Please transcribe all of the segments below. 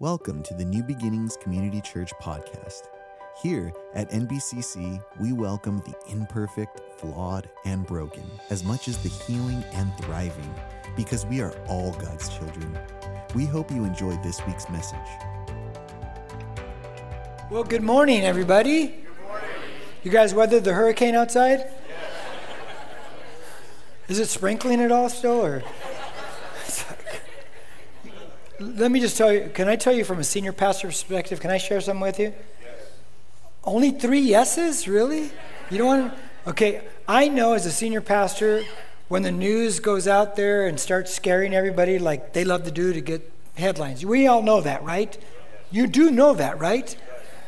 Welcome to the New Beginnings Community Church podcast. Here at NBCC, we welcome the imperfect, flawed, and broken as much as the healing and thriving because we are all God's children. We hope you enjoyed this week's message. Well, good morning, everybody. Good morning. You guys weathered the hurricane outside? Yes. Is it sprinkling at all still, or? Let me just tell you. Can I tell you from a senior pastor perspective? Can I share something with you? Yes. Only three yeses, really? You don't want to? Okay, I know as a senior pastor, when the news goes out there and starts scaring everybody like they love to do to get headlines. We all know that, right? You do know that, right?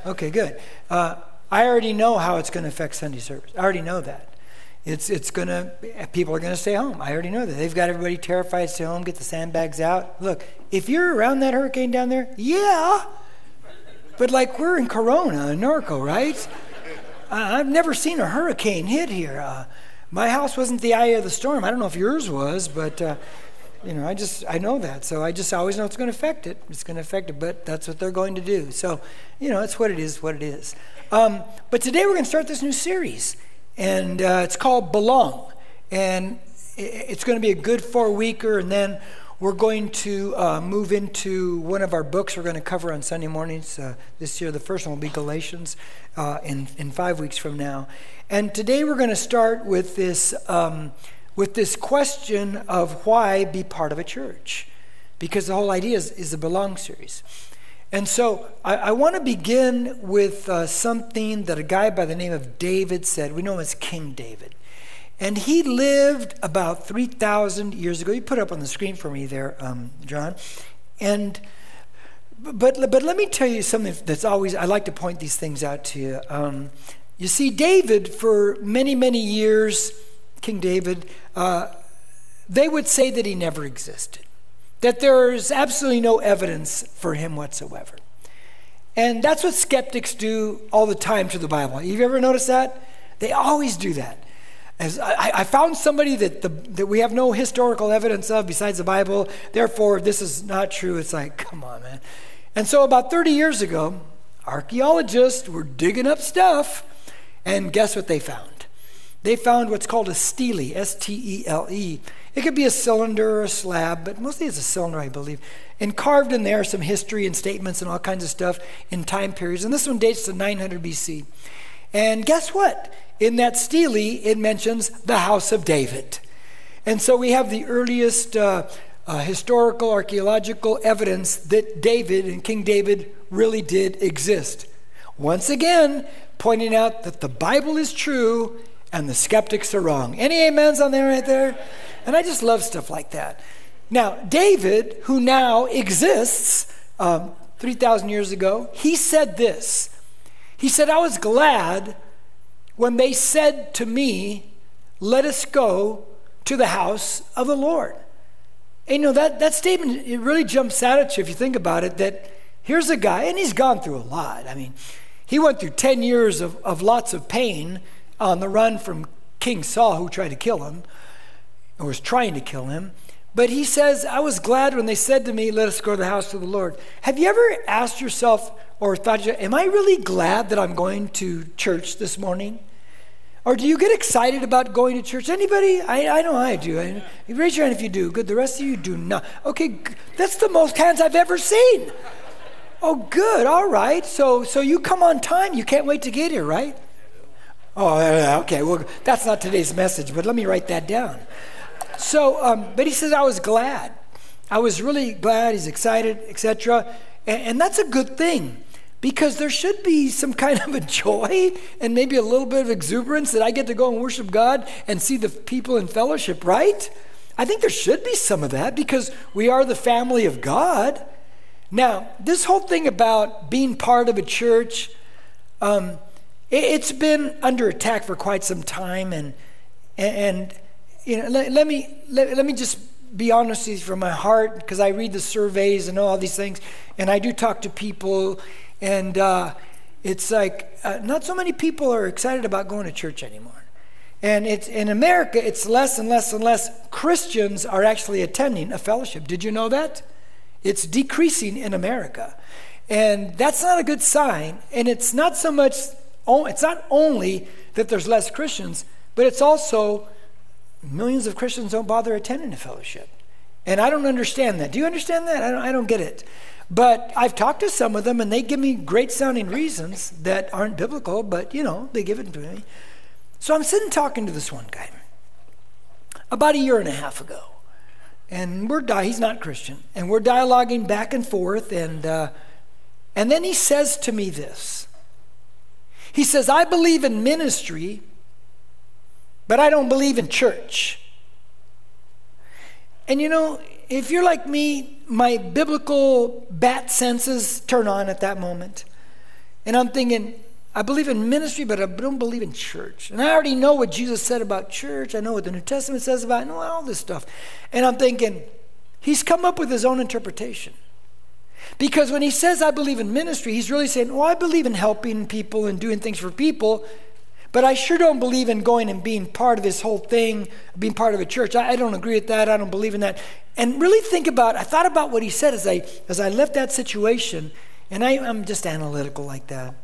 Okay, good. Uh, I already know how it's going to affect Sunday service. I already know that. It's, it's going to, people are going to stay home. I already know that. They've got everybody terrified, stay home, get the sandbags out. Look, if you're around that hurricane down there, yeah. But like we're in Corona, Norco, right? I've never seen a hurricane hit here. Uh, my house wasn't the eye of the storm. I don't know if yours was, but uh, you know, I just I know that. So I just always know it's going to affect it. It's going to affect it, but that's what they're going to do. So you know, it's what it is. What it is. Um, but today we're going to start this new series and uh, it's called Belong. And it's going to be a good four weeker, and then we're going to uh, move into one of our books we're going to cover on Sunday mornings uh, this year. The first one will be Galatians uh, in, in five weeks from now. And today we're going to start with this, um, with this question of why be part of a church. Because the whole idea is, is the Belong series. And so I, I want to begin with uh, something that a guy by the name of David said. We know him as King David. And he lived about 3,000 years ago. You put up on the screen for me there, um, John. And but but let me tell you something that's always I like to point these things out to you. Um, you see, David for many many years, King David, uh, they would say that he never existed that there's absolutely no evidence for him whatsoever. And that's what skeptics do all the time to the Bible. Have you ever noticed that? They always do that. As I, I found somebody that, the, that we have no historical evidence of besides the Bible, therefore, this is not true. It's like, come on, man. And so, about 30 years ago, archaeologists were digging up stuff, and guess what they found? They found what's called a stele, S T E L E. It could be a cylinder or a slab, but mostly it's a cylinder, I believe. And carved in there are some history and statements and all kinds of stuff in time periods. And this one dates to 900 BC. And guess what? In that stele, it mentions the house of David. And so we have the earliest uh, uh, historical, archaeological evidence that David and King David really did exist. Once again, pointing out that the Bible is true and the skeptics are wrong. Any amens on there right there? And I just love stuff like that. Now, David, who now exists um, 3,000 years ago, he said this. He said, I was glad when they said to me, Let us go to the house of the Lord. And you know, that, that statement, it really jumps out at you if you think about it that here's a guy, and he's gone through a lot. I mean, he went through 10 years of, of lots of pain on the run from King Saul, who tried to kill him or was trying to kill him. But he says, I was glad when they said to me, Let us go to the house of the Lord. Have you ever asked yourself or thought, Am I really glad that I'm going to church this morning? Or do you get excited about going to church? Anybody? I, I know I do. I, raise your hand if you do. Good. The rest of you do not. Okay, that's the most hands I've ever seen. Oh, good. All right. So, so you come on time. You can't wait to get here, right? Oh, okay. Well, that's not today's message, but let me write that down. So, um, but he says, I was glad. I was really glad. He's excited, etc. And, and that's a good thing because there should be some kind of a joy and maybe a little bit of exuberance that I get to go and worship God and see the people in fellowship, right? I think there should be some of that because we are the family of God. Now, this whole thing about being part of a church, um, it, has been under attack for quite some time, and and you know, let, let me let, let me just be honest with you from my heart because I read the surveys and all these things, and I do talk to people, and uh, it's like uh, not so many people are excited about going to church anymore. And it's in America, it's less and less and less Christians are actually attending a fellowship. Did you know that? It's decreasing in America. And that's not a good sign. And it's not so much, it's not only that there's less Christians, but it's also millions of Christians don't bother attending a fellowship. And I don't understand that. Do you understand that? I don't, I don't get it. But I've talked to some of them and they give me great sounding reasons that aren't biblical, but you know, they give it to me. So I'm sitting talking to this one guy about a year and a half ago. And we're di- he's not Christian, and we're dialoguing back and forth, and uh, and then he says to me this. He says, "I believe in ministry, but I don't believe in church." And you know, if you're like me, my biblical bat senses turn on at that moment. And I'm thinking, I believe in ministry, but I don't believe in church. And I already know what Jesus said about church. I know what the New Testament says about it, I know all this stuff. And I'm thinking, he's come up with his own interpretation. Because when he says, I believe in ministry, he's really saying, Well, I believe in helping people and doing things for people. But I sure don't believe in going and being part of this whole thing, being part of a church. I, I, don't agree with that. I don't believe in that. And really think about, I thought about what he said as I, as I left that situation, and I, I'm just analytical like that.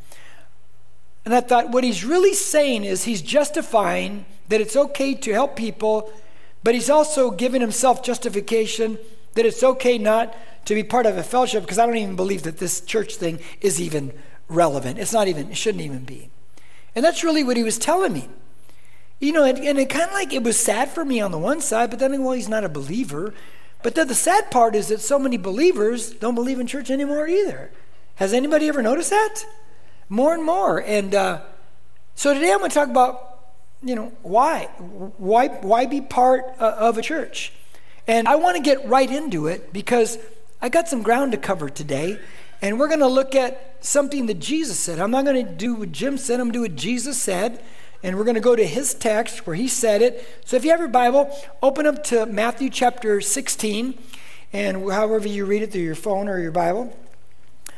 And I thought what he's really saying is he's justifying that it's okay to help people, but he's also giving himself justification that it's okay not to be part of a fellowship because I don't even believe that this church thing is even relevant. It's not even, it shouldn't even be. And that's really what he was telling me. You know, and, and it kind of like it was sad for me on the one side, but then, well, he's not a believer. But then the sad part is that so many believers don't believe in church anymore either. Has anybody ever noticed that? More and more. And uh, so today I'm going to talk about, you know, why? Why, why be part uh, of a church? And I want to get right into it because I got some ground to cover today. And we're going to look at something that Jesus said. I'm not going to do what Jim said, I'm going to do what Jesus said. And we're going to go to his text where he said it. So if you have your Bible, open up to Matthew chapter 16. And however you read it through your phone or your Bible,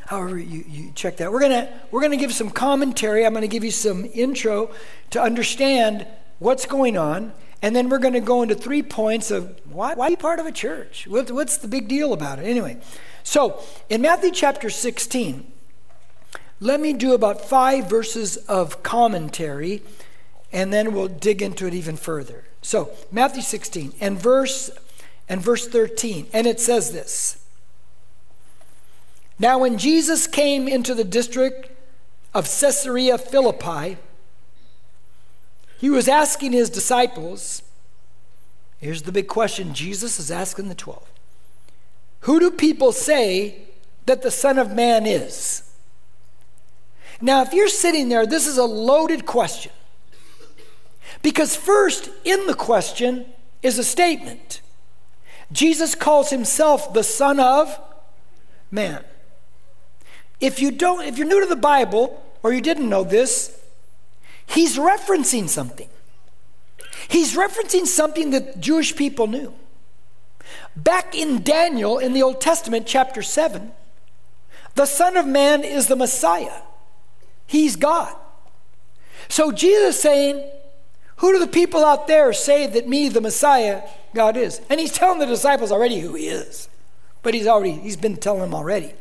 however you, you check that. We're going to we're to give some commentary. I'm going to give you some intro to understand what's going on. And then we're going to go into three points of why, why be part of a church? What, what's the big deal about it? Anyway, so in Matthew chapter 16, let me do about five verses of commentary, and then we'll dig into it even further. So Matthew 16 and verse and verse 13, and it says this. Now, when Jesus came into the district of Caesarea Philippi, he was asking his disciples. Here's the big question Jesus is asking the 12 who do people say that the Son of Man is? Now, if you're sitting there, this is a loaded question. Because, first, in the question is a statement. Jesus calls himself the Son of Man. If you don't, if you're new to the Bible, or you didn't know this, he's referencing something. He's referencing something that Jewish people knew. Back in Daniel in the Old Testament, chapter 7, the Son of Man is the Messiah. He's God. So Jesus saying, Who do the people out there say that me, the Messiah, God is? And he's telling the disciples already who he is. But he's already, he's been telling them already.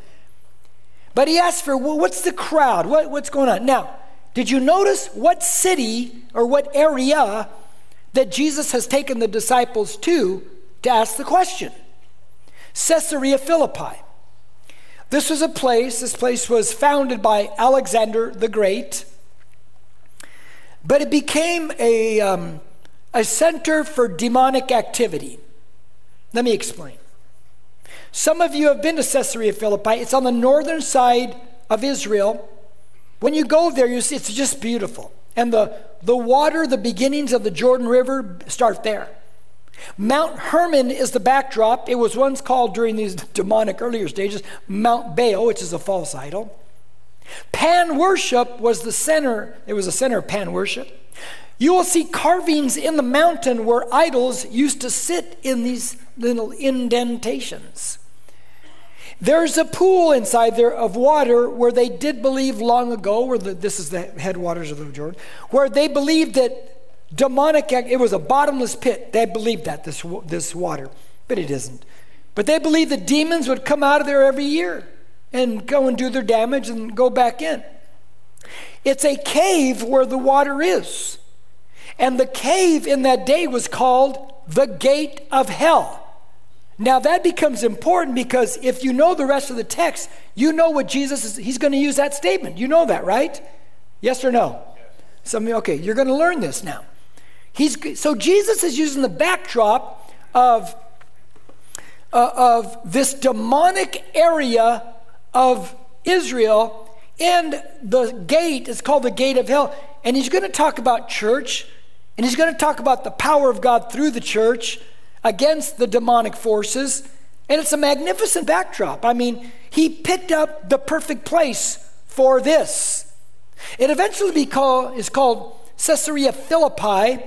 But he asked for, well, what's the crowd? What, what's going on? Now, did you notice what city or what area that Jesus has taken the disciples to to ask the question. Caesarea Philippi. This was a place, this place was founded by Alexander the Great, but it became a, um, a center for demonic activity. Let me explain. Some of you have been to Caesarea Philippi. It's on the northern side of Israel. When you go there, you see it's just beautiful. And the, the water, the beginnings of the Jordan River start there. Mount Hermon is the backdrop. It was once called during these demonic earlier stages Mount Baal, which is a false idol. Pan worship was the center, it was the center of pan worship. You will see carvings in the mountain where idols used to sit in these little indentations. There's a pool inside there of water where they did believe long ago, where the, this is the headwaters of the Jordan, where they believed that demonic it was a bottomless pit they believed that this, this water but it isn't But they believed the demons would come out of there every year and go and do their damage and go back in. It's a cave where the water is. And the cave in that day was called the gate of hell. Now that becomes important because if you know the rest of the text, you know what Jesus is, he's going to use that statement. You know that, right? Yes or no? Some okay, you're going to learn this now. He's, so Jesus is using the backdrop of, uh, of this demonic area of Israel, and the gate is called the gate of hell. And he's going to talk about church, and he's going to talk about the power of God through the church against the demonic forces. And it's a magnificent backdrop. I mean, he picked up the perfect place for this. It eventually be called, is called Caesarea Philippi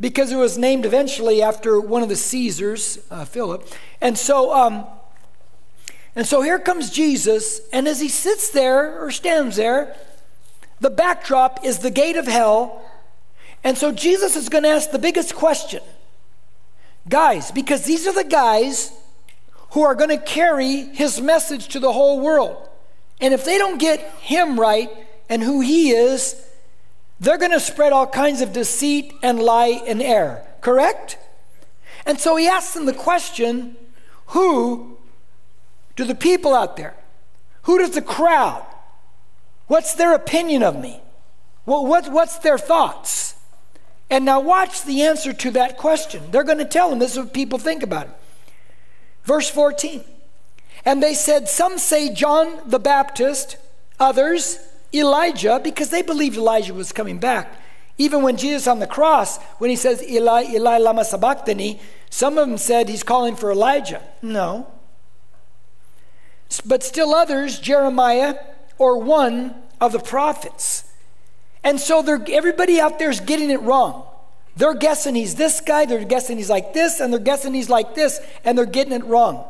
because it was named eventually after one of the Caesars, uh, Philip. And so, um, and so here comes Jesus, and as he sits there or stands there, the backdrop is the gate of hell. And so Jesus is going to ask the biggest question. Guys, because these are the guys who are going to carry his message to the whole world. And if they don't get him right and who he is, they're going to spread all kinds of deceit and lie and error, correct? And so he asks them the question who do the people out there, who does the crowd, what's their opinion of me? What, what's their thoughts? And now watch the answer to that question. They're going to tell him this is what people think about it. Verse 14. And they said, Some say John the Baptist, others Elijah because they believed Elijah was coming back. Even when Jesus on the cross, when he says, Eli, Eli, lama sabachthani, some of them said he's calling for Elijah. No. But still others, Jeremiah or one of the prophets. And so everybody out there is getting it wrong. They're guessing he's this guy, they're guessing he's like this, and they're guessing he's like this, and they're getting it wrong.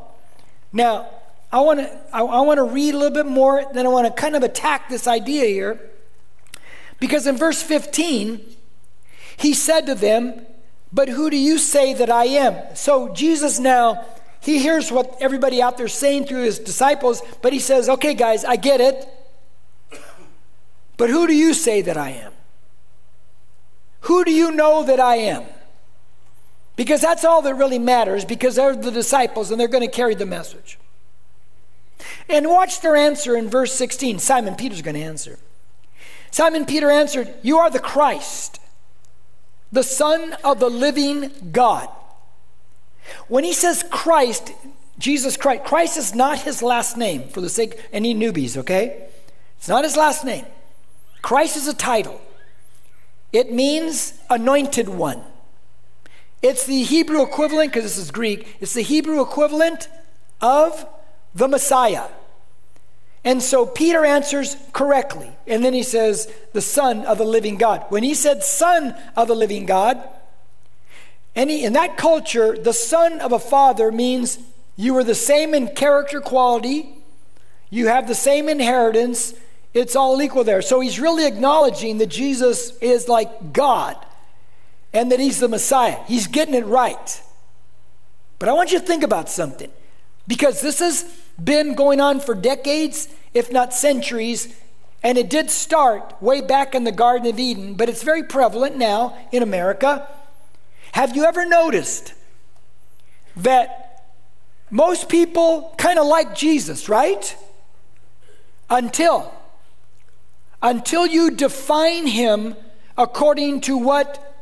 Now, I want to I, want to read a little bit more, then I want to kind of attack this idea here. Because in verse 15, he said to them, But who do you say that I am? So Jesus now, he hears what everybody out there saying through his disciples, but he says, Okay, guys, I get it. But who do you say that I am? Who do you know that I am? Because that's all that really matters, because they're the disciples and they're going to carry the message. And watch their answer in verse 16. Simon Peter's going to answer. Simon Peter answered, You are the Christ, the Son of the living God. When he says Christ, Jesus Christ, Christ is not his last name for the sake any newbies, okay? It's not his last name. Christ is a title. It means anointed one. It's the Hebrew equivalent, because this is Greek, it's the Hebrew equivalent of the Messiah. And so Peter answers correctly. And then he says, the Son of the living God. When he said Son of the living God, any, in that culture, the son of a father means you are the same in character quality, you have the same inheritance, it's all equal there. So he's really acknowledging that Jesus is like God and that he's the Messiah. He's getting it right. But I want you to think about something because this has been going on for decades, if not centuries, and it did start way back in the Garden of Eden, but it's very prevalent now in America. Have you ever noticed that most people kind of like Jesus, right? Until until you define him according to what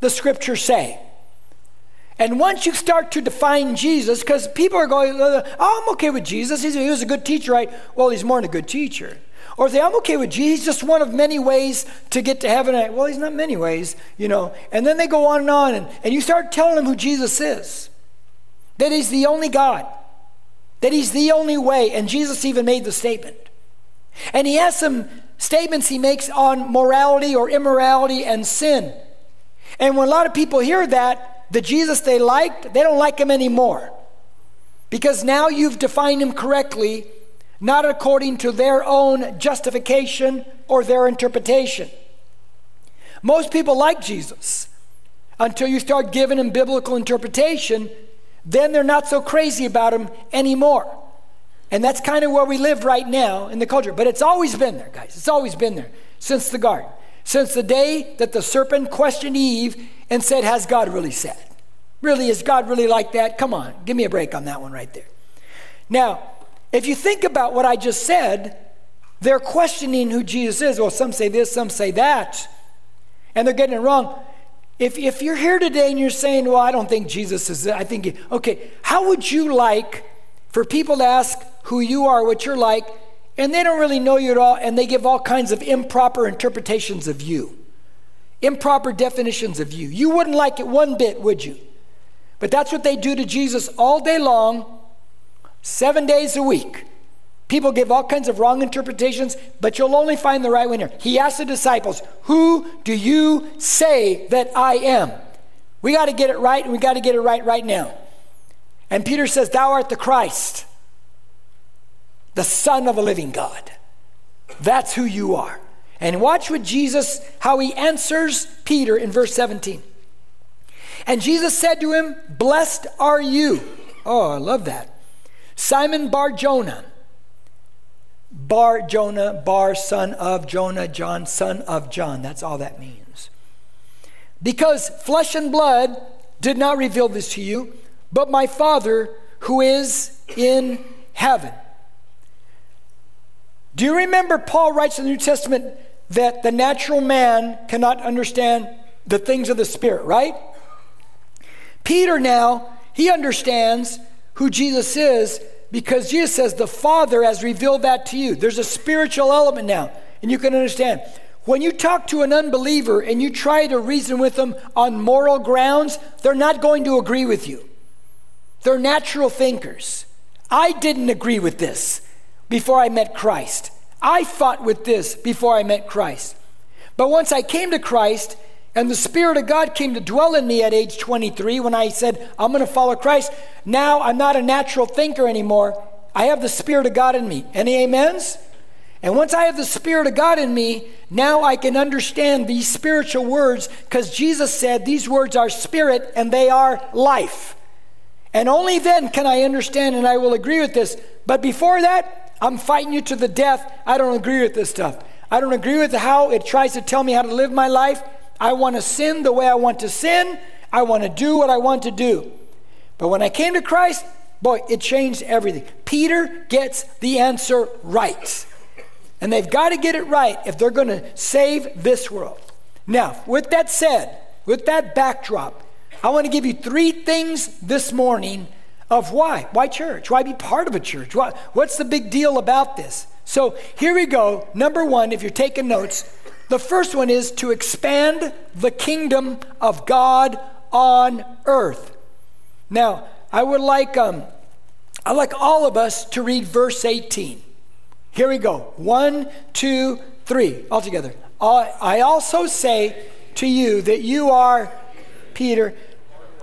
the scriptures say. And once you start to define Jesus, because people are going, oh, oh, I'm okay with Jesus. He's, he was a good teacher, right? Well, he's more than a good teacher. Or say, I'm okay with Jesus. He's just one of many ways to get to heaven. Well, he's not many ways, you know. And then they go on and on, and, and you start telling them who Jesus is that he's the only God, that he's the only way. And Jesus even made the statement. And he has some statements he makes on morality or immorality and sin. And when a lot of people hear that, the Jesus they liked, they don't like him anymore. Because now you've defined him correctly, not according to their own justification or their interpretation. Most people like Jesus until you start giving him biblical interpretation then they're not so crazy about him anymore. And that's kind of where we live right now in the culture. But it's always been there, guys. It's always been there since the garden. Since the day that the serpent questioned Eve and said, Has God really said? Really, is God really like that? Come on, give me a break on that one right there. Now, if you think about what I just said, they're questioning who Jesus is. Well, some say this, some say that, and they're getting it wrong. If, if you're here today and you're saying, Well, I don't think Jesus is, I think, okay, how would you like for people to ask who you are, what you're like, and they don't really know you at all, and they give all kinds of improper interpretations of you, improper definitions of you? You wouldn't like it one bit, would you? But that's what they do to Jesus all day long, seven days a week. People give all kinds of wrong interpretations, but you'll only find the right one here. He asked the disciples, Who do you say that I am? We got to get it right, and we got to get it right right now. And Peter says, Thou art the Christ, the Son of the living God. That's who you are. And watch what Jesus, how he answers Peter in verse 17. And Jesus said to him, Blessed are you. Oh, I love that. Simon Bar Jonah. Bar Jonah, Bar son of Jonah, John son of John. That's all that means. Because flesh and blood did not reveal this to you, but my Father who is in heaven. Do you remember Paul writes in the New Testament that the natural man cannot understand the things of the Spirit, right? Peter now, he understands who Jesus is because Jesus says, The Father has revealed that to you. There's a spiritual element now, and you can understand. When you talk to an unbeliever and you try to reason with them on moral grounds, they're not going to agree with you. They're natural thinkers. I didn't agree with this before I met Christ. I fought with this before I met Christ. But once I came to Christ, and the Spirit of God came to dwell in me at age 23 when I said, I'm going to follow Christ. Now I'm not a natural thinker anymore. I have the Spirit of God in me. Any amens? And once I have the Spirit of God in me, now I can understand these spiritual words because Jesus said these words are spirit and they are life. And only then can I understand and I will agree with this. But before that, I'm fighting you to the death. I don't agree with this stuff. I don't agree with how it tries to tell me how to live my life. I want to sin the way I want to sin. I want to do what I want to do. But when I came to Christ, boy, it changed everything. Peter gets the answer right. And they've got to get it right if they're going to save this world. Now, with that said, with that backdrop, I want to give you three things this morning of why. Why church? Why be part of a church? Why, what's the big deal about this? So here we go. Number one, if you're taking notes, the first one is to expand the kingdom of God on earth. Now, I would like um, I'd like all of us to read verse 18. Here we go. One, two, three, all together. I also say to you that you are Peter,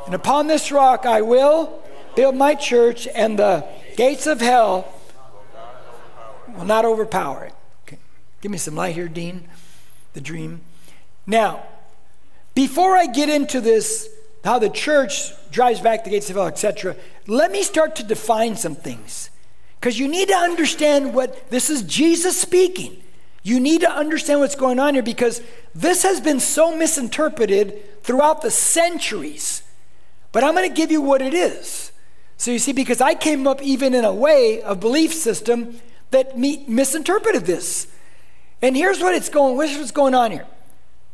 and upon this rock I will build my church, and the gates of hell will not overpower it. Okay. Give me some light here, Dean the dream. Now, before I get into this, how the church drives back the gates of hell, etc., let me start to define some things. Because you need to understand what this is Jesus speaking. You need to understand what's going on here because this has been so misinterpreted throughout the centuries. But I'm going to give you what it is. So you see, because I came up even in a way of belief system that me- misinterpreted this. And here's what it's going, here's what's going on here.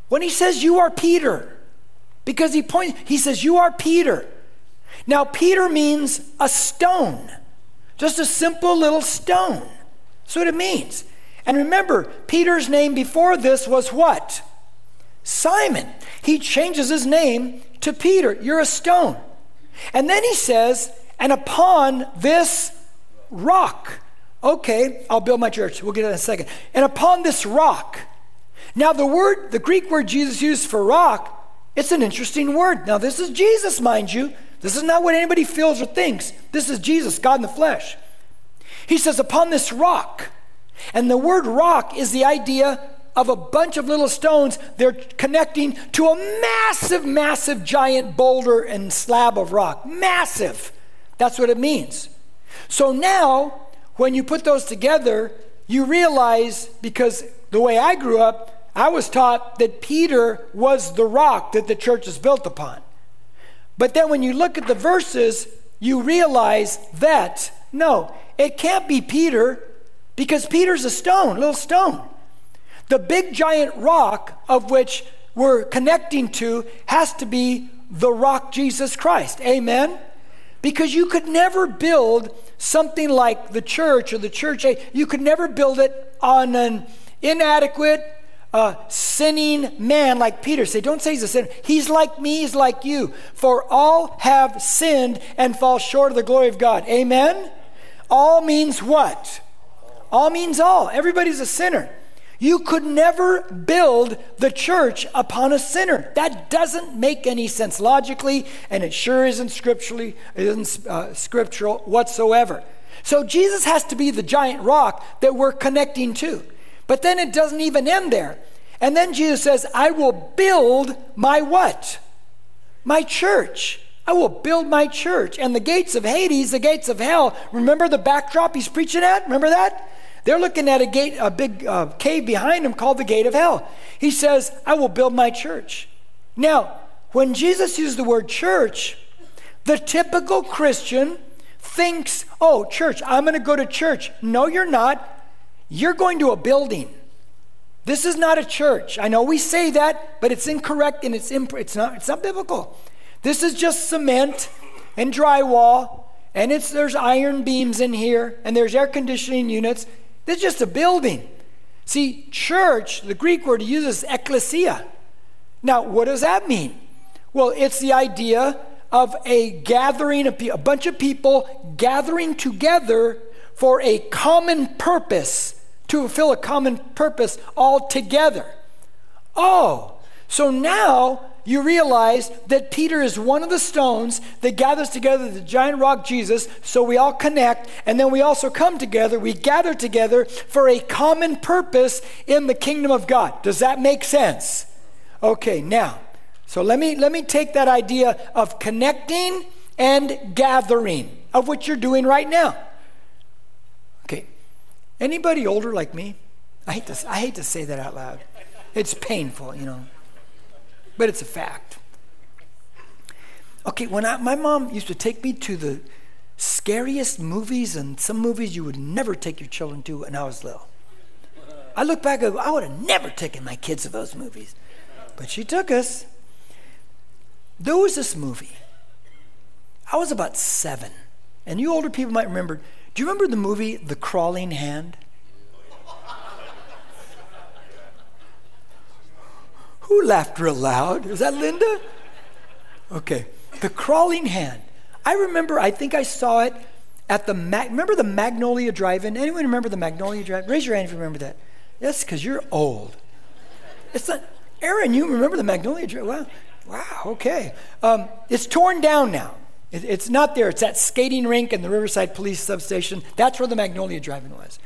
When he says you are Peter, because he points, he says, You are Peter. Now, Peter means a stone, just a simple little stone. That's what it means. And remember, Peter's name before this was what? Simon. He changes his name to Peter. You're a stone. And then he says, And upon this rock, Okay, I'll build my church. We'll get to that in a second. And upon this rock. Now, the word, the Greek word Jesus used for rock, it's an interesting word. Now, this is Jesus, mind you. This is not what anybody feels or thinks. This is Jesus, God in the flesh. He says, upon this rock. And the word rock is the idea of a bunch of little stones, they're connecting to a massive, massive giant boulder and slab of rock. Massive. That's what it means. So now, when you put those together, you realize because the way I grew up, I was taught that Peter was the rock that the church is built upon. But then when you look at the verses, you realize that no, it can't be Peter because Peter's a stone, a little stone. The big giant rock of which we're connecting to has to be the rock Jesus Christ. Amen? Because you could never build something like the church or the church, you could never build it on an inadequate, uh, sinning man like Peter. Say, don't say he's a sinner. He's like me, he's like you. For all have sinned and fall short of the glory of God. Amen? All means what? All means all. Everybody's a sinner. You could never build the church upon a sinner. That doesn't make any sense logically, and it sure isn't scripturally, isn't uh, scriptural whatsoever. So Jesus has to be the giant rock that we're connecting to. But then it doesn't even end there. And then Jesus says, I will build my what? My church. I will build my church. And the gates of Hades, the gates of hell, remember the backdrop he's preaching at? Remember that? They're looking at a gate, a big uh, cave behind them called the gate of hell. He says, I will build my church. Now, when Jesus used the word church, the typical Christian thinks, oh, church, I'm going to go to church. No, you're not. You're going to a building. This is not a church. I know we say that, but it's incorrect and it's, imp- it's, not, it's not biblical. This is just cement and drywall, and it's, there's iron beams in here, and there's air conditioning units. This is just a building. See, church, the Greek word uses ecclesia. Now, what does that mean? Well, it's the idea of a gathering, of a bunch of people gathering together for a common purpose, to fulfill a common purpose all together. Oh, so now you realize that Peter is one of the stones that gathers together the giant rock Jesus, so we all connect, and then we also come together, we gather together for a common purpose in the kingdom of God. Does that make sense? Okay, now, so let me let me take that idea of connecting and gathering, of what you're doing right now. Okay. Anybody older like me? I hate to I hate to say that out loud. It's painful, you know but it's a fact. Okay, when I, my mom used to take me to the scariest movies and some movies you would never take your children to when I was little. I look back, and I would have never taken my kids to those movies. But she took us. There was this movie. I was about seven. And you older people might remember. Do you remember the movie The Crawling Hand? Who laughed real loud? Is that Linda? Okay. The crawling hand. I remember, I think I saw it at the, Mag- remember the Magnolia Drive-In? Anyone remember the Magnolia Drive? Raise your hand if you remember that. Yes, because you're old. It's not, Aaron, you remember the Magnolia Drive? Wow, wow, okay. Um, it's torn down now. It, it's not there. It's that skating rink and the Riverside Police Substation. That's where the Magnolia Drive-In was.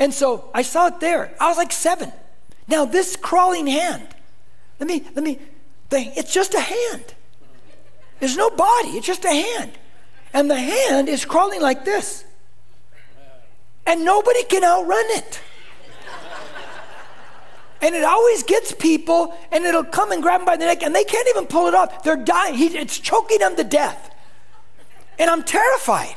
And so I saw it there. I was like seven. Now, this crawling hand, let me, let me think. It's just a hand. There's no body, it's just a hand. And the hand is crawling like this. And nobody can outrun it. And it always gets people, and it'll come and grab them by the neck, and they can't even pull it off. They're dying. He, it's choking them to death. And I'm terrified.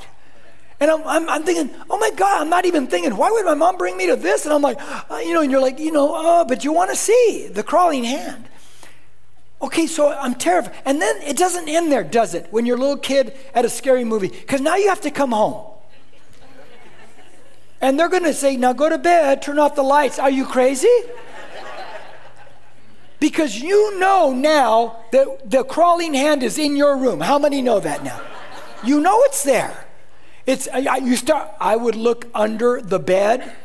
And I'm, I'm, I'm, thinking, oh my God, I'm not even thinking, why would my mom bring me to this? And I'm like, uh, you know, and you're like, you know, oh, but you want to see the crawling hand. Okay, so I'm terrified. And then it doesn't end there, does it? When you're a little kid at a scary movie. Because now you have to come home. And they're going to say, now go to bed, turn off the lights. Are you crazy? Because you know now that the crawling hand is in your room. How many know that now? You know it's there. It's you start I would look under the bed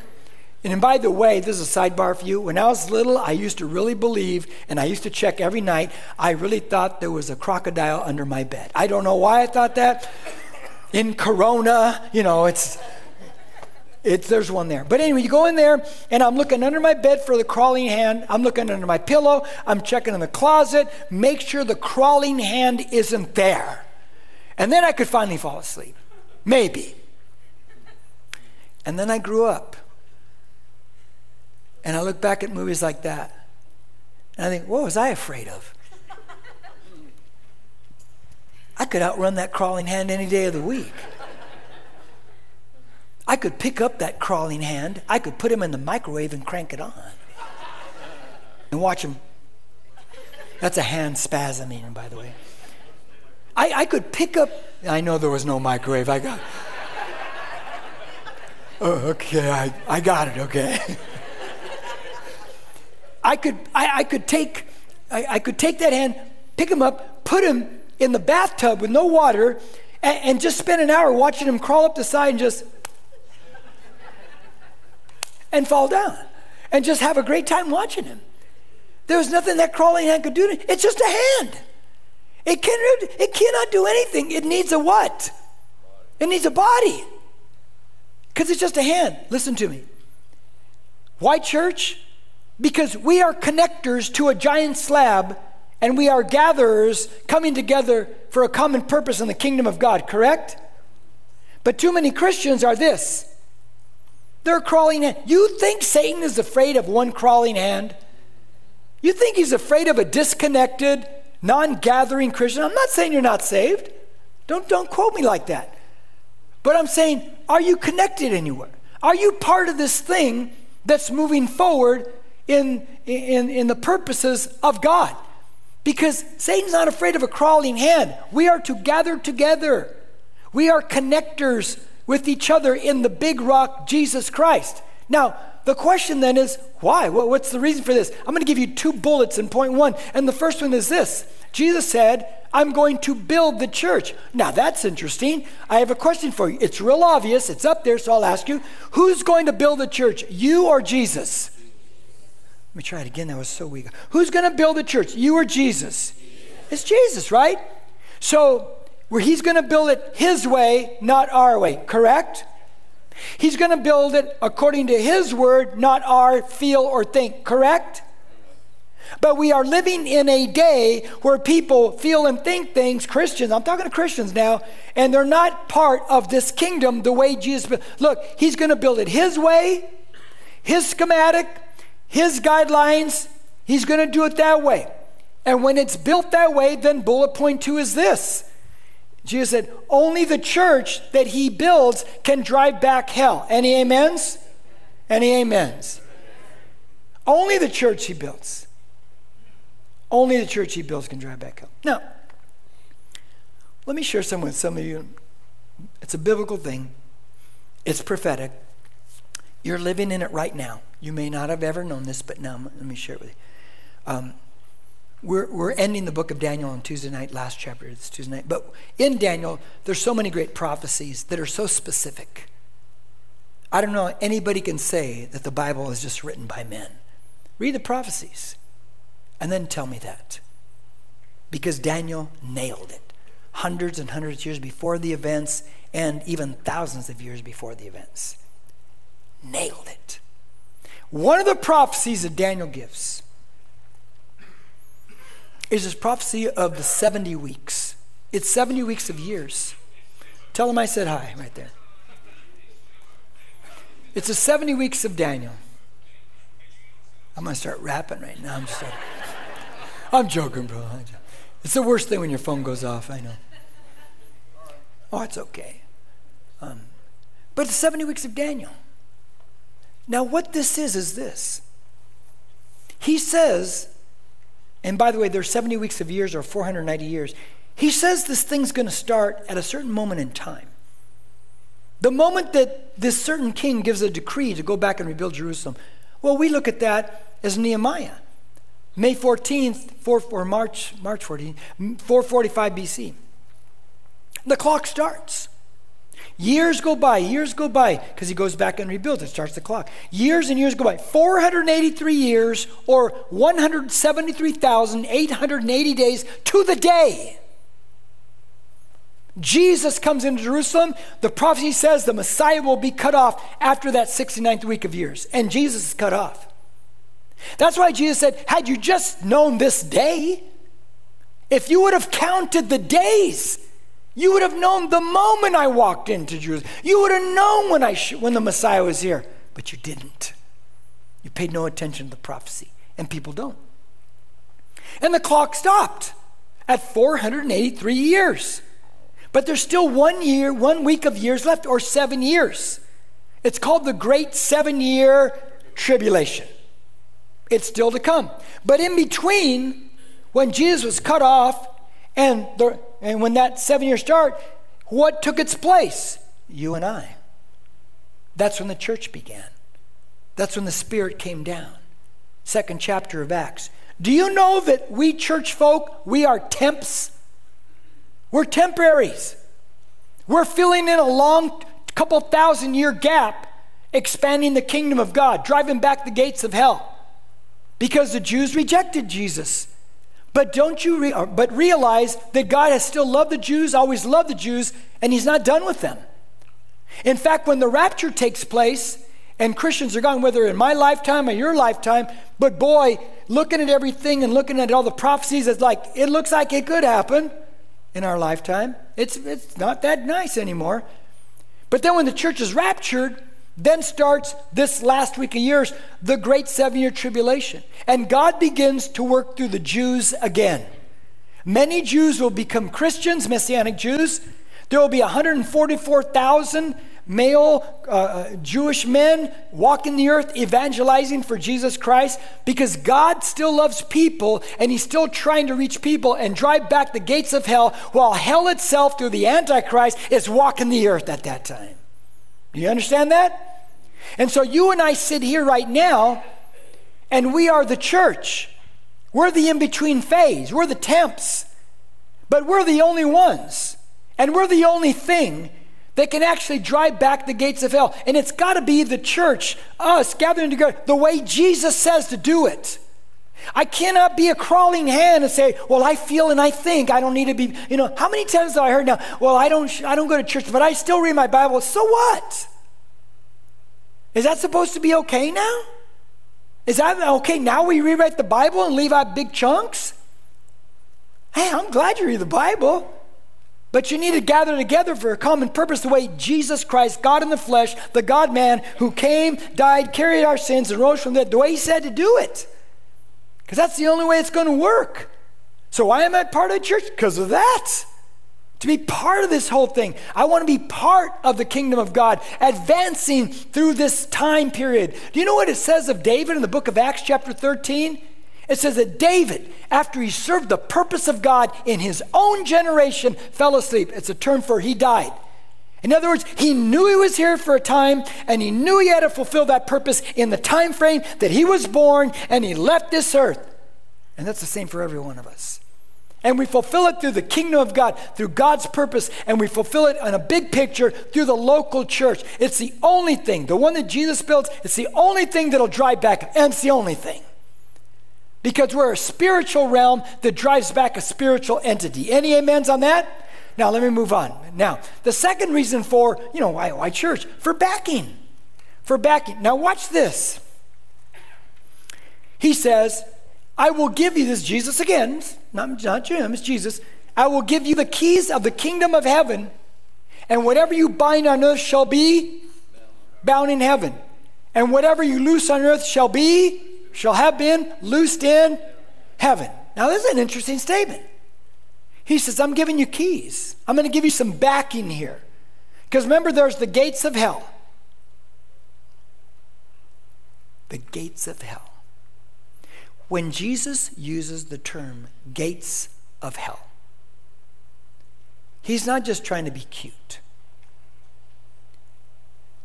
and by the way, this is a sidebar for you. When I was little, I used to really believe, and I used to check every night, I really thought there was a crocodile under my bed. I don't know why I thought that. In Corona, you know, it's. It's, there's one there. But anyway, you go in there, and I'm looking under my bed for the crawling hand. I'm looking under my pillow. I'm checking in the closet. Make sure the crawling hand isn't there. And then I could finally fall asleep. Maybe. And then I grew up. And I look back at movies like that. And I think, what was I afraid of? I could outrun that crawling hand any day of the week. I could pick up that crawling hand, I could put him in the microwave and crank it on and watch him. That's a hand spasming, by the way. I, I could pick up, I know there was no microwave. I got, okay, I, I got it, okay. I could, I, I could take, I, I, could take that hand, pick him up, put him in the bathtub with no water, and, and just spend an hour watching him crawl up the side and just and fall down and just have a great time watching him. There was nothing that crawling hand could do. To, it's just a hand. It, can, it cannot do anything. It needs a what? It needs a body. Because it's just a hand. Listen to me. Why church? Because we are connectors to a giant slab and we are gatherers coming together for a common purpose in the kingdom of God, correct? But too many Christians are this they're crawling hand. You think Satan is afraid of one crawling hand? You think he's afraid of a disconnected, non gathering Christian? I'm not saying you're not saved. Don't, don't quote me like that. But I'm saying, are you connected anywhere? Are you part of this thing that's moving forward in, in, in the purposes of God? Because Satan's not afraid of a crawling hand. We are to gather together, we are connectors with each other in the big rock, Jesus Christ. Now, the question then is why? What's the reason for this? I'm going to give you two bullets in point one. And the first one is this Jesus said, I'm going to build the church. Now, that's interesting. I have a question for you. It's real obvious, it's up there, so I'll ask you who's going to build the church, you or Jesus? Let me try it again. That was so weak. Who's going to build the church, you or Jesus? It's Jesus, right? So, where he's going to build it his way, not our way, correct? He's going to build it according to his word, not our feel or think, correct? But we are living in a day where people feel and think things, Christians, I'm talking to Christians now, and they're not part of this kingdom the way Jesus. Look, he's going to build it his way, his schematic, his guidelines. He's going to do it that way. And when it's built that way, then bullet point two is this Jesus said, only the church that he builds can drive back hell. Any amens? Any amens? Only the church he builds. Only the church he builds can drive back hell. Now, let me share some with some of you. It's a biblical thing, it's prophetic. You're living in it right now. You may not have ever known this, but now let me share it with you. Um, we're, we're ending the book of Daniel on Tuesday night, last chapter, it's Tuesday night. But in Daniel, there's so many great prophecies that are so specific. I don't know anybody can say that the Bible is just written by men. Read the prophecies and then tell me that. Because Daniel nailed it. Hundreds and hundreds of years before the events, and even thousands of years before the events. Nailed it. One of the prophecies that Daniel gives is this prophecy of the 70 weeks. It's 70 weeks of years. Tell him I said hi right there. It's the 70 weeks of Daniel. I'm going to start rapping right now. I'm just starting. I'm joking, bro. It's the worst thing when your phone goes off, I know. Oh, it's okay. Um, but it's 70 weeks of Daniel. Now, what this is, is this. He says and by the way, there's 70 weeks of years or 490 years. He says this thing's going to start at a certain moment in time. The moment that this certain king gives a decree to go back and rebuild Jerusalem, well, we look at that as Nehemiah. May 14th, 4, or March, March 14th, 445 BC. The clock starts. Years go by, years go by, because he goes back and rebuilds it, starts the clock. Years and years go by. 483 years, or 173,880 days to the day. Jesus comes into Jerusalem. The prophecy says the Messiah will be cut off after that 69th week of years. And Jesus is cut off. That's why Jesus said, Had you just known this day, if you would have counted the days, you would have known the moment I walked into Jerusalem. You would have known when, I sh- when the Messiah was here. But you didn't. You paid no attention to the prophecy. And people don't. And the clock stopped at 483 years. But there's still one year, one week of years left, or seven years. It's called the Great Seven Year Tribulation. It's still to come. But in between, when Jesus was cut off and, the, and when that seven year start, what took its place? You and I. That's when the church began. That's when the Spirit came down. Second chapter of Acts. Do you know that we church folk, we are temps? We're temporaries. We're filling in a long couple thousand year gap, expanding the kingdom of God, driving back the gates of hell. Because the Jews rejected Jesus. But don't you re- but realize that God has still loved the Jews, always loved the Jews, and he's not done with them. In fact, when the rapture takes place and Christians are gone, whether in my lifetime or your lifetime, but boy, looking at everything and looking at all the prophecies, it's like it looks like it could happen in our lifetime. It's, it's not that nice anymore. But then when the church is raptured, then starts this last week of years, the great seven year tribulation. And God begins to work through the Jews again. Many Jews will become Christians, Messianic Jews. There will be 144,000 male uh, uh, Jewish men walking the earth evangelizing for Jesus Christ because God still loves people and He's still trying to reach people and drive back the gates of hell while hell itself, through the Antichrist, is walking the earth at that time. Do you understand that? And so you and I sit here right now and we are the church. We're the in between phase, we're the temps, but we're the only ones. And we're the only thing that can actually drive back the gates of hell. And it's got to be the church, us gathering together, the way Jesus says to do it. I cannot be a crawling hand and say, "Well, I feel and I think I don't need to be." You know, how many times have I heard now? Well, I don't, I don't go to church, but I still read my Bible. So what? Is that supposed to be okay now? Is that okay? Now we rewrite the Bible and leave out big chunks? Hey, I'm glad you read the Bible. But you need to gather together for a common purpose, the way Jesus Christ, God in the flesh, the God man who came, died, carried our sins, and rose from the dead, the way he said to do it. Because that's the only way it's going to work. So why am I part of the church? Because of that. To be part of this whole thing. I want to be part of the kingdom of God, advancing through this time period. Do you know what it says of David in the book of Acts, chapter 13? It says that David, after he served the purpose of God in his own generation, fell asleep. It's a term for he died. In other words, he knew he was here for a time and he knew he had to fulfill that purpose in the time frame that he was born and he left this earth. And that's the same for every one of us. And we fulfill it through the kingdom of God, through God's purpose, and we fulfill it in a big picture through the local church. It's the only thing, the one that Jesus built, it's the only thing that'll drive back, and it's the only thing because we're a spiritual realm that drives back a spiritual entity. Any amens on that? Now, let me move on. Now, the second reason for, you know, why, why church? For backing. For backing. Now, watch this. He says, I will give you this, Jesus again, not, not Jim, it's Jesus. I will give you the keys of the kingdom of heaven, and whatever you bind on earth shall be bound in heaven, and whatever you loose on earth shall be shall have been loosed in heaven. Now, this is an interesting statement. He says, I'm giving you keys. I'm going to give you some backing here. Because remember, there's the gates of hell. The gates of hell. When Jesus uses the term gates of hell, he's not just trying to be cute.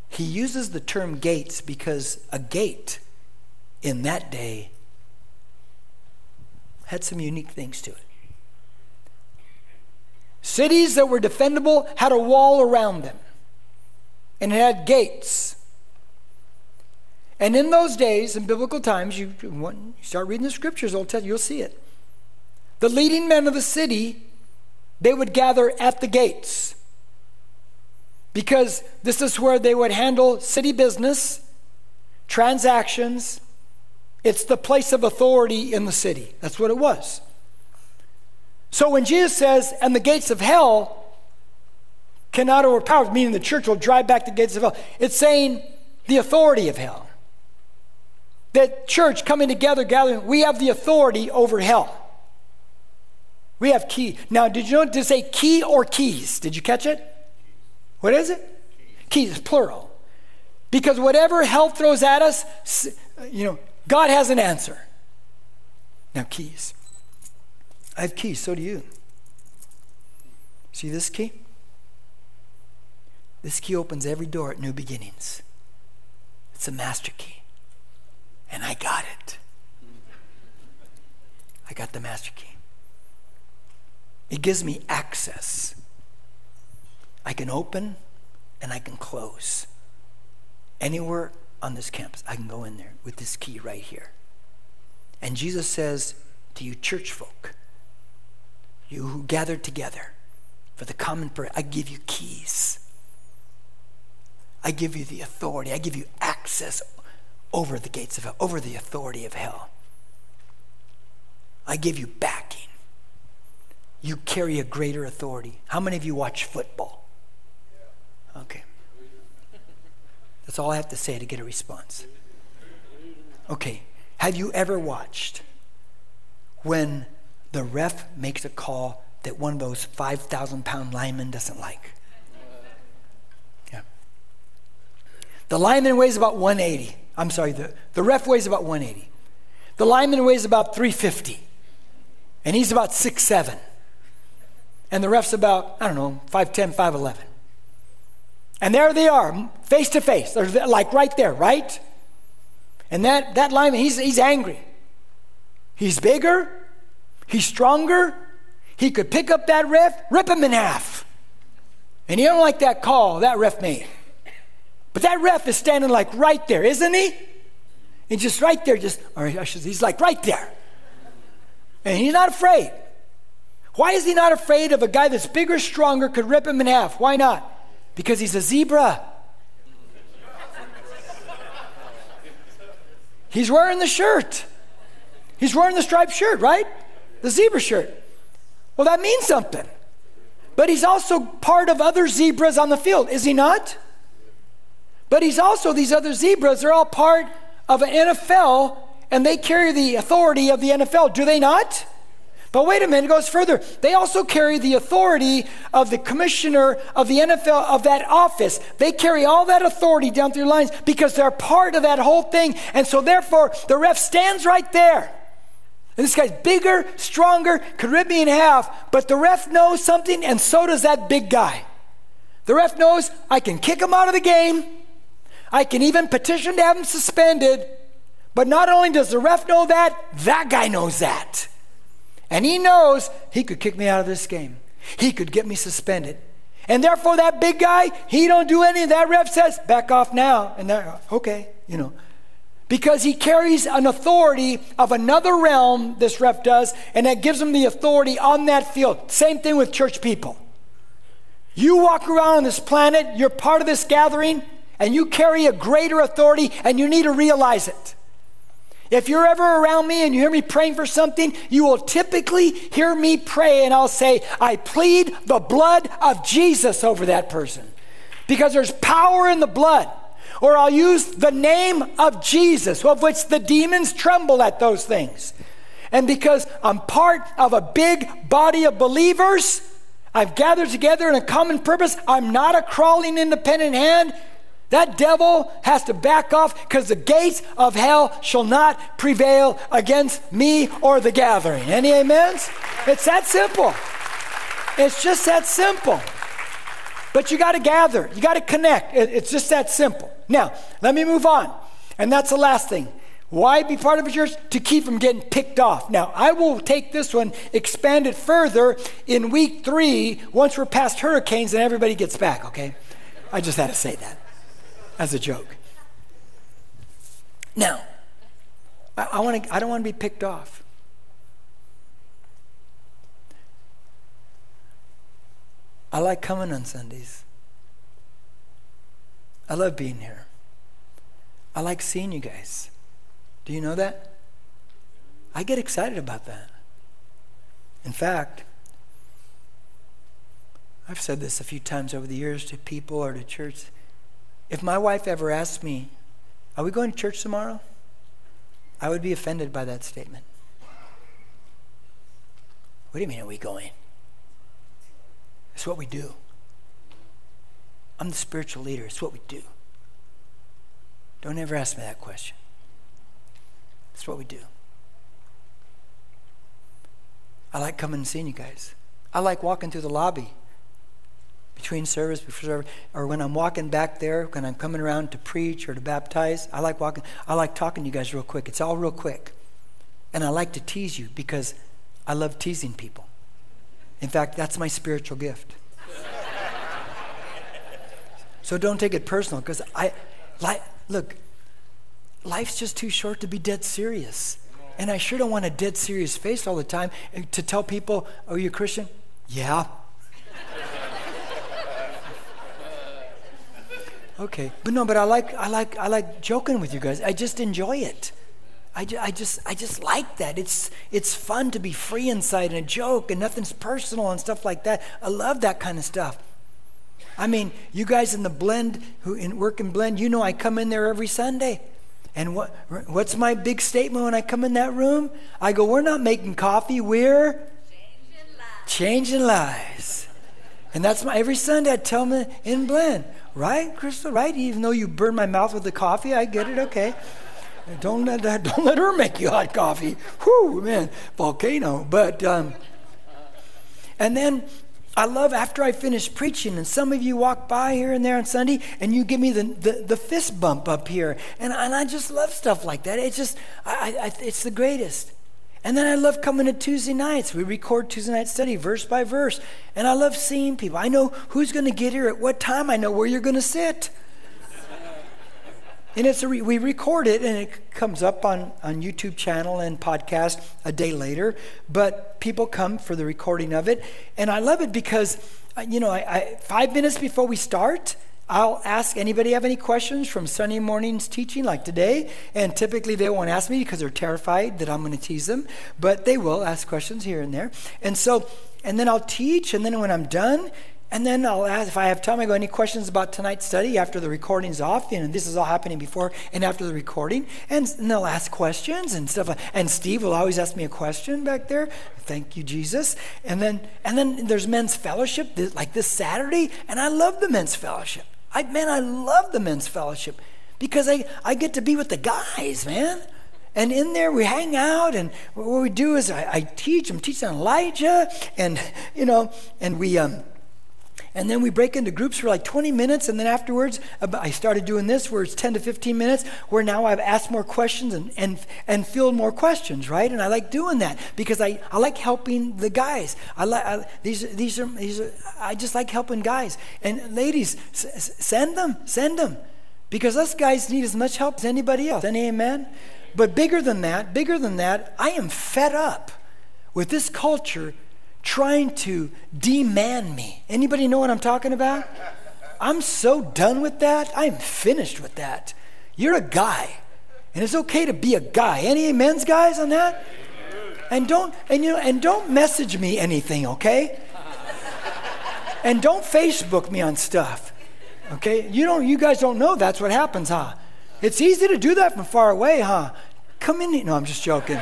He uses the term gates because a gate in that day had some unique things to it. Cities that were defendable had a wall around them, and it had gates. And in those days, in biblical times, you, you start reading the scriptures, you'll see it. The leading men of the city they would gather at the gates because this is where they would handle city business, transactions. It's the place of authority in the city. That's what it was. So when Jesus says, and the gates of hell cannot overpower, meaning the church will drive back the gates of hell, it's saying the authority of hell. That church coming together, gathering, we have the authority over hell. We have key. Now, did you know to say key or keys? Did you catch it? What is it? Keys, keys plural. Because whatever hell throws at us, you know, God has an answer. Now, keys. I have keys, so do you. See this key? This key opens every door at New Beginnings. It's a master key. And I got it. I got the master key. It gives me access. I can open and I can close. Anywhere on this campus, I can go in there with this key right here. And Jesus says to you, church folk, you who gathered together for the common prayer, I give you keys. I give you the authority. I give you access over the gates of hell, over the authority of hell. I give you backing. You carry a greater authority. How many of you watch football? Okay. That's all I have to say to get a response. Okay. Have you ever watched when the ref makes a call that one of those 5,000 pound linemen doesn't like. The lineman weighs about 180. I'm sorry, the, the ref weighs about 180. The lineman weighs about 350. And he's about 6'7. And the ref's about, I don't know, 5'10, 5'11. And there they are, face to face. They're like right there, right? And that, that lineman, he's, he's angry. He's bigger, He's stronger. He could pick up that ref, rip him in half. And he don't like that call that ref made. But that ref is standing like right there, isn't he? And just right there, just, or he's like right there. And he's not afraid. Why is he not afraid of a guy that's bigger, stronger, could rip him in half? Why not? Because he's a zebra. He's wearing the shirt. He's wearing the striped shirt, right? the zebra shirt. Well, that means something. But he's also part of other zebras on the field, is he not? But he's also, these other zebras are all part of an NFL and they carry the authority of the NFL, do they not? But wait a minute, it goes further. They also carry the authority of the commissioner of the NFL, of that office. They carry all that authority down through lines because they're part of that whole thing. And so, therefore, the ref stands right there. And this guy's bigger, stronger, could rip me in half, but the ref knows something, and so does that big guy. The ref knows I can kick him out of the game. I can even petition to have him suspended. But not only does the ref know that, that guy knows that. And he knows he could kick me out of this game. He could get me suspended. And therefore, that big guy, he don't do anything. That ref says, back off now. And that, okay, you know because he carries an authority of another realm, this ref does, and that gives him the authority on that field. Same thing with church people. You walk around on this planet, you're part of this gathering, and you carry a greater authority, and you need to realize it. If you're ever around me and you hear me praying for something, you will typically hear me pray, and I'll say, I plead the blood of Jesus over that person. Because there's power in the blood. Or I'll use the name of Jesus, of which the demons tremble at those things. And because I'm part of a big body of believers, I've gathered together in a common purpose. I'm not a crawling independent hand. That devil has to back off because the gates of hell shall not prevail against me or the gathering. Any amens? It's that simple. It's just that simple. But you got to gather, you got to connect. It's just that simple. Now, let me move on. And that's the last thing. Why be part of a church? To keep from getting picked off. Now, I will take this one, expand it further in week three, once we're past hurricanes and everybody gets back, okay? I just had to say that as a joke. Now, I, I, wanna, I don't want to be picked off. I like coming on Sundays. I love being here. I like seeing you guys. Do you know that? I get excited about that. In fact, I've said this a few times over the years to people or to church. If my wife ever asked me, Are we going to church tomorrow? I would be offended by that statement. What do you mean, are we going? It's what we do. I'm the spiritual leader. It's what we do. Don't ever ask me that question. It's what we do. I like coming and seeing you guys. I like walking through the lobby between service, before service, or when I'm walking back there, when I'm coming around to preach or to baptize. I like walking. I like talking to you guys real quick. It's all real quick, and I like to tease you because I love teasing people. In fact, that's my spiritual gift. so don't take it personal because I, like, look, life's just too short to be dead serious. And I sure don't want a dead serious face all the time eh, to tell people, "Are you a Christian?" Yeah. Okay, but no, but I like I like I like joking with you guys. I just enjoy it. I, ju- I just I just like that. It's it's fun to be free inside and a joke and nothing's personal and stuff like that. I love that kind of stuff. I mean, you guys in the blend who in work and blend, you know I come in there every Sunday. And what what's my big statement when I come in that room? I go, we're not making coffee, we're changing lives. Changing lives. And that's my every Sunday I tell them in blend. Right, Crystal? Right? Even though you burn my mouth with the coffee, I get it, okay. Don't let that, don't let her make you hot coffee. Whoo, man, volcano. But um, and then I love after I finish preaching, and some of you walk by here and there on Sunday, and you give me the, the, the fist bump up here, and, and I just love stuff like that. It's just, I, I, it's the greatest. And then I love coming to Tuesday nights. We record Tuesday night study verse by verse, and I love seeing people. I know who's going to get here at what time. I know where you're going to sit. And it's re- we record it and it comes up on, on YouTube channel and podcast a day later. But people come for the recording of it. And I love it because, uh, you know, I, I, five minutes before we start, I'll ask anybody have any questions from Sunday morning's teaching like today. And typically they won't ask me because they're terrified that I'm going to tease them. But they will ask questions here and there. And so, and then I'll teach. And then when I'm done, and then I'll ask, if I have time, I go, any questions about tonight's study after the recording's off? Know, this is all happening before and after the recording. And, and they'll ask questions and stuff. And Steve will always ask me a question back there. Thank you, Jesus. And then, and then there's men's fellowship, like this Saturday. And I love the men's fellowship. I, man, I love the men's fellowship because I, I get to be with the guys, man. And in there we hang out, and what we do is I, I teach. I'm teaching Elijah, and you know, and we um, and then we break into groups for like 20 minutes. And then afterwards, I started doing this where it's 10 to 15 minutes, where now I've asked more questions and, and, and filled more questions, right? And I like doing that because I, I like helping the guys. I like these, these, are, these are, I just like helping guys. And ladies, s- send them, send them. Because us guys need as much help as anybody else. Any amen? But bigger than that, bigger than that, I am fed up with this culture trying to demand me. Anybody know what I'm talking about? I'm so done with that. I'm finished with that. You're a guy, and it's okay to be a guy. Any amens, guys, on that? And don't and you know and don't message me anything, okay? And don't Facebook me on stuff. Okay? You don't you guys don't know that's what happens, huh? It's easy to do that from far away, huh? Come in. No, I'm just joking.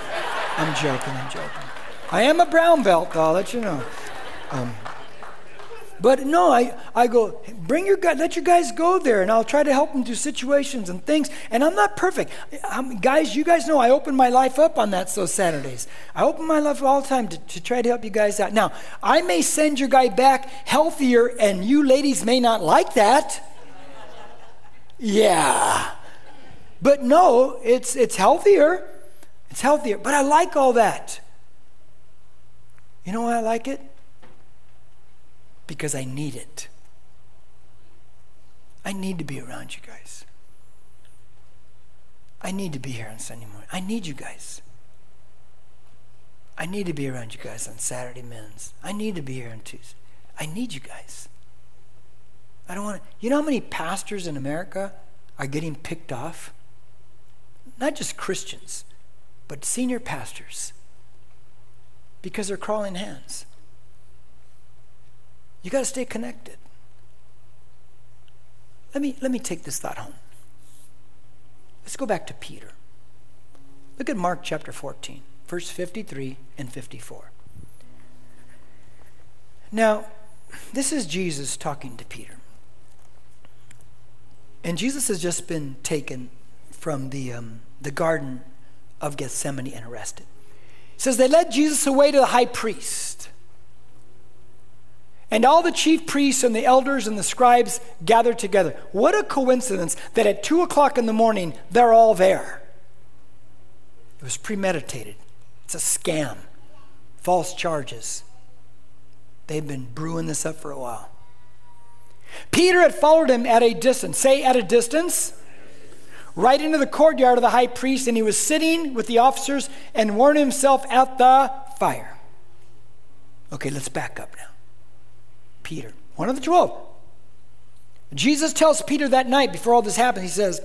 I'm joking. I'm joking. I am a brown belt, I'll let you know. Um, but no, I, I go, bring your guys, let your guys go there, and I'll try to help them do situations and things. And I'm not perfect. I'm, guys, you guys know I open my life up on that those Saturdays. I open my life all the time to, to try to help you guys out. Now, I may send your guy back healthier, and you ladies may not like that. Yeah. But no, it's, it's healthier. It's healthier. But I like all that. You know why I like it? Because I need it. I need to be around you guys. I need to be here on Sunday morning. I need you guys. I need to be around you guys on Saturday men's. I need to be here on Tuesday. I need you guys. I don't want to. You know how many pastors in America are getting picked off? Not just Christians, but senior pastors because they're crawling hands. You got to stay connected. Let me, let me take this thought home. Let's go back to Peter. Look at Mark chapter 14, verse 53 and 54. Now, this is Jesus talking to Peter. And Jesus has just been taken from the, um, the Garden of Gethsemane and arrested. Says they led Jesus away to the high priest. And all the chief priests and the elders and the scribes gathered together. What a coincidence that at 2 o'clock in the morning, they're all there. It was premeditated, it's a scam, false charges. They've been brewing this up for a while. Peter had followed him at a distance. Say, at a distance. Right into the courtyard of the high priest, and he was sitting with the officers and warming himself at the fire. Okay, let's back up now. Peter, one of the twelve. Jesus tells Peter that night before all this happened, he says,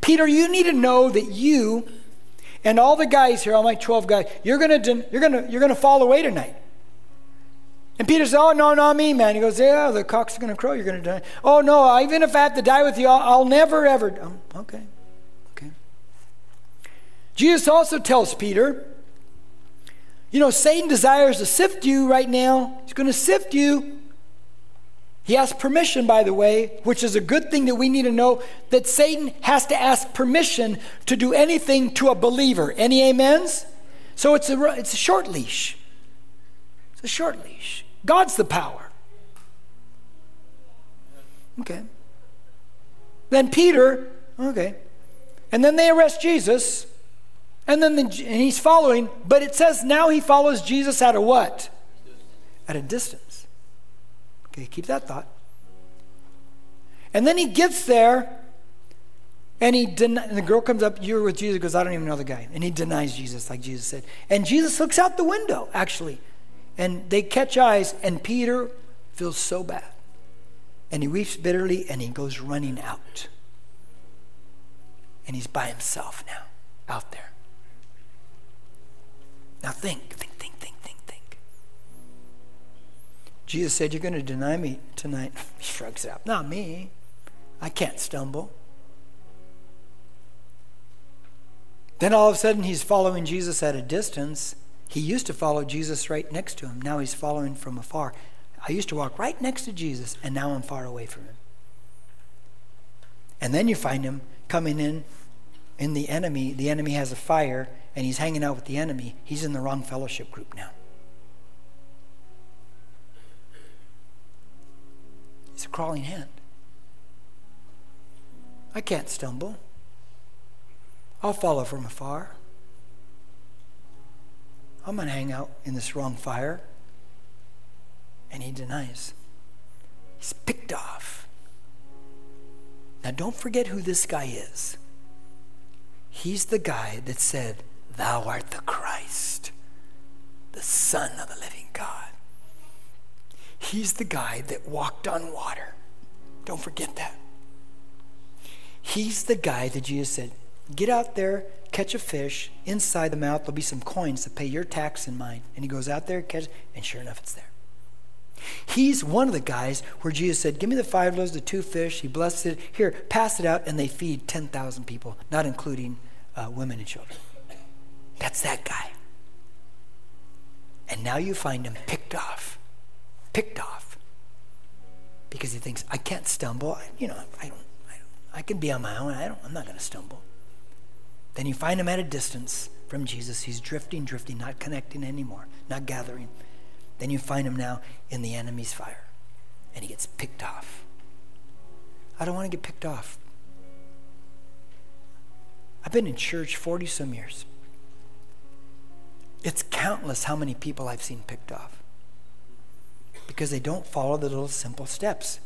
Peter, you need to know that you and all the guys here, all my 12 guys, you're to you're to you're to fall away tonight. And Peter says, Oh, no, not me, man. He goes, Yeah, the cock's are going to crow. You're going to die. Oh, no, even if I have to die with you, I'll, I'll never, ever. Um, okay. Okay. Jesus also tells Peter, You know, Satan desires to sift you right now. He's going to sift you. He asks permission, by the way, which is a good thing that we need to know that Satan has to ask permission to do anything to a believer. Any amens? So it's a, it's a short leash. It's a short leash. God's the power. Okay. Then Peter, okay. And then they arrest Jesus. And then the, and he's following, but it says now he follows Jesus at a what? At a distance. Okay, keep that thought. And then he gets there, and he den- and the girl comes up, you're with Jesus, goes, I don't even know the guy. And he denies Jesus, like Jesus said. And Jesus looks out the window, actually. And they catch eyes, and Peter feels so bad. And he weeps bitterly and he goes running out. And he's by himself now, out there. Now think, think, think, think, think, think. Jesus said, You're going to deny me tonight. He shrugs out. Not me. I can't stumble. Then all of a sudden, he's following Jesus at a distance he used to follow Jesus right next to him. Now he's following from afar. I used to walk right next to Jesus, and now I'm far away from him. And then you find him coming in in the enemy. The enemy has a fire, and he's hanging out with the enemy. He's in the wrong fellowship group now. He's a crawling hand. I can't stumble. I'll follow from afar. I'm going to hang out in this wrong fire. And he denies. He's picked off. Now, don't forget who this guy is. He's the guy that said, Thou art the Christ, the Son of the living God. He's the guy that walked on water. Don't forget that. He's the guy that Jesus said, Get out there, catch a fish. Inside the mouth, there'll be some coins to pay your tax and mine. And he goes out there, catches, and sure enough, it's there. He's one of the guys where Jesus said, Give me the five loaves, the two fish. He blessed it. Here, pass it out, and they feed 10,000 people, not including uh, women and children. That's that guy. And now you find him picked off. Picked off. Because he thinks, I can't stumble. I, you know, I don't, I don't, I can be on my own. I don't, I'm not going to stumble. Then you find him at a distance from Jesus. He's drifting, drifting, not connecting anymore, not gathering. Then you find him now in the enemy's fire, and he gets picked off. I don't want to get picked off. I've been in church 40 some years. It's countless how many people I've seen picked off because they don't follow the little simple steps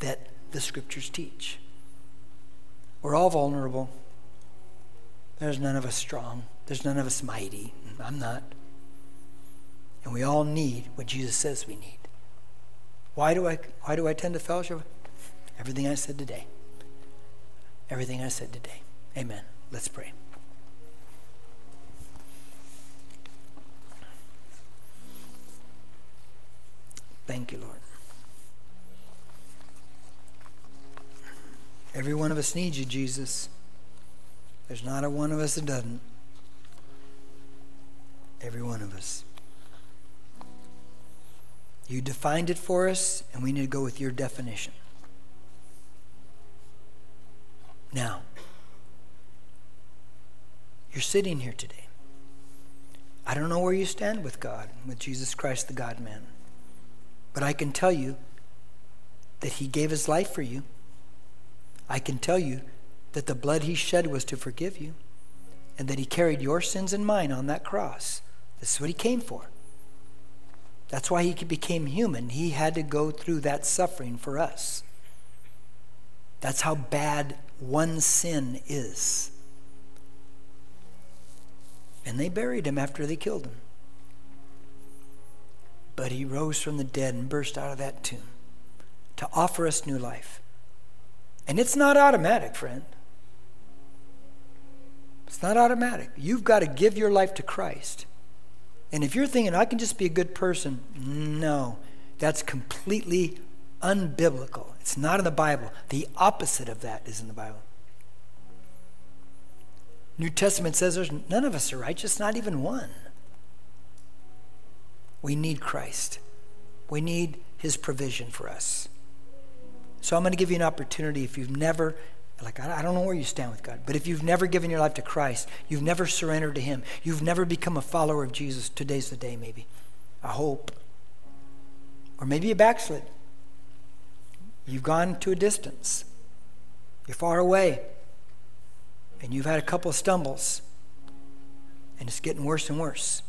that the scriptures teach. We're all vulnerable. There's none of us strong. There's none of us mighty. I'm not. And we all need what Jesus says we need. Why do I, why do I tend to fellowship? Everything I said today. Everything I said today. Amen. Let's pray. Thank you, Lord. Every one of us needs you, Jesus. There's not a one of us that doesn't. Every one of us. You defined it for us, and we need to go with your definition. Now, you're sitting here today. I don't know where you stand with God, with Jesus Christ, the God man. But I can tell you that He gave His life for you. I can tell you that the blood He shed was to forgive you, and that He carried your sins and mine on that cross. This is what He came for. That's why He became human. He had to go through that suffering for us. That's how bad one sin is. And they buried him after they killed him. But he rose from the dead and burst out of that tomb to offer us new life. And it's not automatic, friend. It's not automatic. You've got to give your life to Christ. And if you're thinking, I can just be a good person, no, that's completely unbiblical. It's not in the Bible. The opposite of that is in the Bible. New Testament says there's none of us are righteous, not even one. We need Christ. We need his provision for us. So I'm going to give you an opportunity if you've never like I don't know where you stand with God, but if you've never given your life to Christ, you've never surrendered to him, you've never become a follower of Jesus, today's the day maybe. I hope. Or maybe you backslid. You've gone to a distance. You're far away. And you've had a couple of stumbles. And it's getting worse and worse.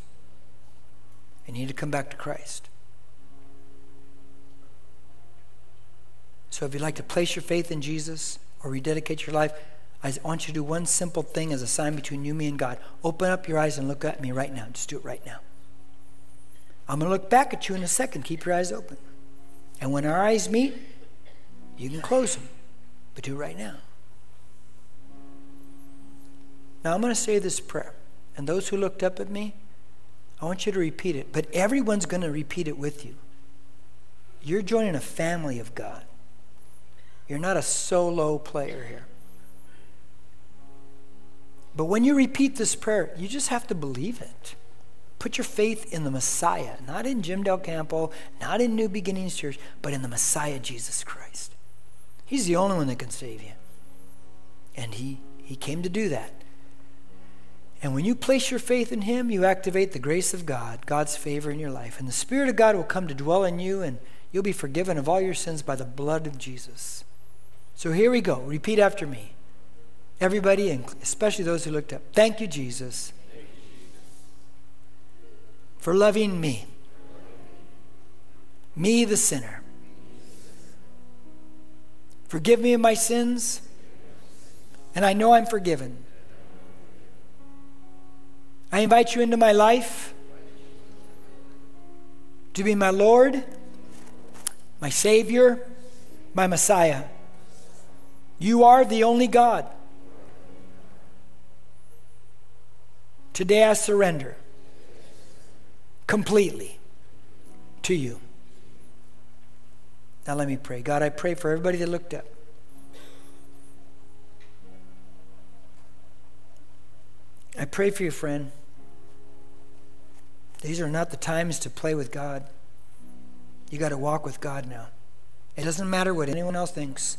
And you need to come back to Christ. So if you'd like to place your faith in Jesus or rededicate your life, I want you to do one simple thing as a sign between you, me, and God. Open up your eyes and look at me right now. Just do it right now. I'm going to look back at you in a second. Keep your eyes open. And when our eyes meet, you can close them, but do it right now. Now I'm going to say this prayer. And those who looked up at me, I want you to repeat it. But everyone's going to repeat it with you. You're joining a family of God. You're not a solo player here. But when you repeat this prayer, you just have to believe it. Put your faith in the Messiah, not in Jim Del Campo, not in New Beginnings Church, but in the Messiah, Jesus Christ. He's the only one that can save you. And he, he came to do that. And when you place your faith in Him, you activate the grace of God, God's favor in your life. And the Spirit of God will come to dwell in you, and you'll be forgiven of all your sins by the blood of Jesus. So here we go. Repeat after me. Everybody, and especially those who looked up. Thank you, Jesus, for loving me, me the sinner. Forgive me of my sins, and I know I'm forgiven. I invite you into my life to be my Lord, my Savior, my Messiah. You are the only God. Today I surrender completely to you. Now let me pray. God, I pray for everybody that looked up. I pray for you, friend. These are not the times to play with God. You got to walk with God now. It doesn't matter what anyone else thinks.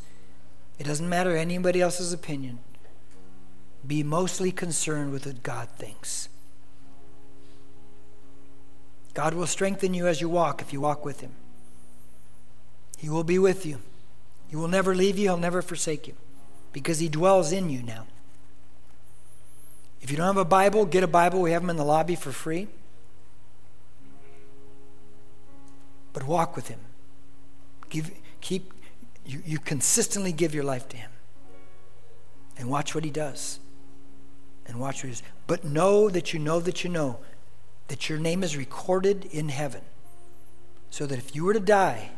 It doesn't matter anybody else's opinion. Be mostly concerned with what God thinks. God will strengthen you as you walk if you walk with Him. He will be with you. He will never leave you, He'll never forsake you because He dwells in you now. If you don't have a Bible, get a Bible. We have them in the lobby for free. But walk with Him. Give, keep, you, you consistently give your life to Him. And watch what He does. And watch what He does. But know that you know that you know that your name is recorded in heaven so that if you were to die,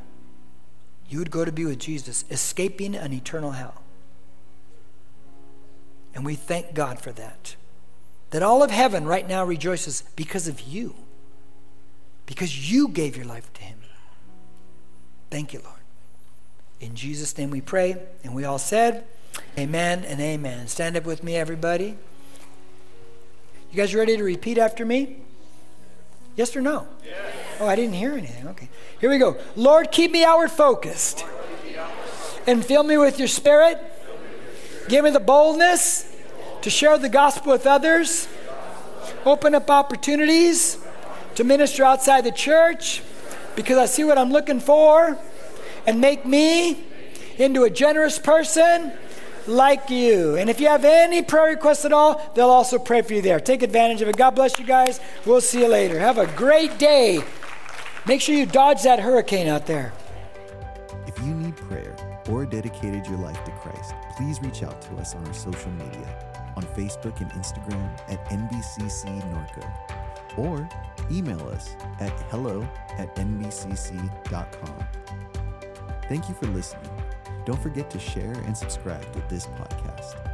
you would go to be with Jesus, escaping an eternal hell. And we thank God for that. That all of heaven right now rejoices because of you, because you gave your life to Him. Thank you, Lord. In Jesus' name we pray, and we all said, Amen and amen. Stand up with me, everybody. You guys ready to repeat after me? Yes or no? Yes. Oh, I didn't hear anything. Okay. Here we go. Lord, keep me outward focused and fill me with your spirit. Give me the boldness to share the gospel with others. Open up opportunities to minister outside the church because I see what I'm looking for and make me into a generous person like you. And if you have any prayer requests at all, they'll also pray for you there. Take advantage of it. God bless you guys. We'll see you later. Have a great day. Make sure you dodge that hurricane out there. If you need prayer or dedicated your life to Christ, please reach out to us on our social media on Facebook and Instagram at NBCC Norco or email us at hello at nbcc.com. Thank you for listening. Don't forget to share and subscribe to this podcast